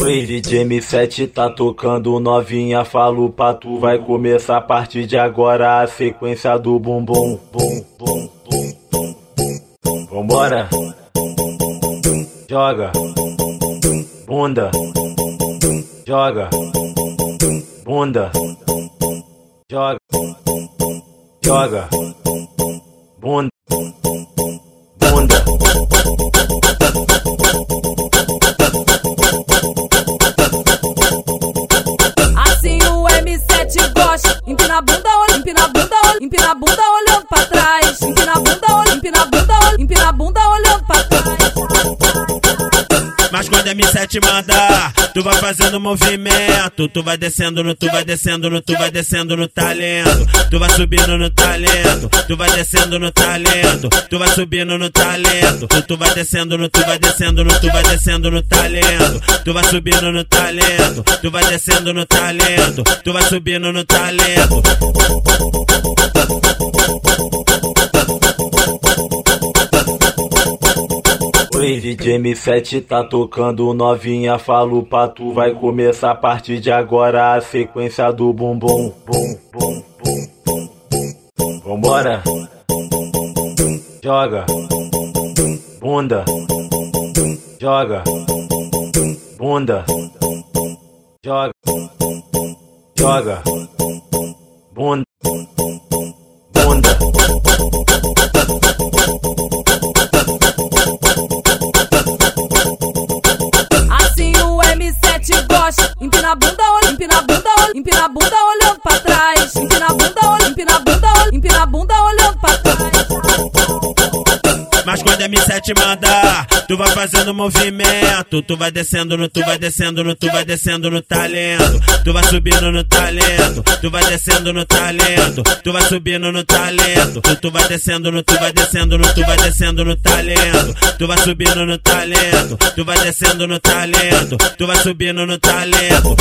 Oi, DJ M7 tá tocando novinha, falo pra tu, vai começar a partir de agora a sequência do bumbum, bum, bum, bum, bum, bum, Vambora, joga, bunda, joga, bunda, joga, joga, bunda, bunda. Empina a bunda olhando pra trás. Empina a bunda, olha, empina a bunda, olha, empina a bunda olhando pra trás. Mas quando a M7 manda, tu vai fazendo movimento. Tu vai descendo no, tu vai descendo no, tu vai descendo no talento. Tu vai subindo no talento. Tu vai descendo no talento. Tu vai subindo no talento. Tu vai descendo no, tu vai descendo no, tu vai descendo no talento. Tu vai subindo no talento. Tu vai descendo no talento. Tu vai subindo no talento. Oi, DJ M7 tá tocando novinha, falo pra tu, vai começar a partir de agora a sequência do bumbum, bum, bum, bum, bum, bum, Vambora, joga, bunda, joga, bunda, joga, joga, bunda. M7 gosta. Empina a bunda, olha, empina a bunda, olha, empina a bunda olhando pra trás. Quando a M7 manda, tu vai fazendo movimento. Tu vai descendo no, tu vai descendo no, tu vai descendo no talento. Tu vai subindo no talento. Tu vai descendo no talento. Tu vai subindo no talento. Tu vai descendo no, tu vai descendo no, tu vai descendo no talento. Tu vai subindo no talento. Tu vai descendo no talento. Tu vai subindo no talento.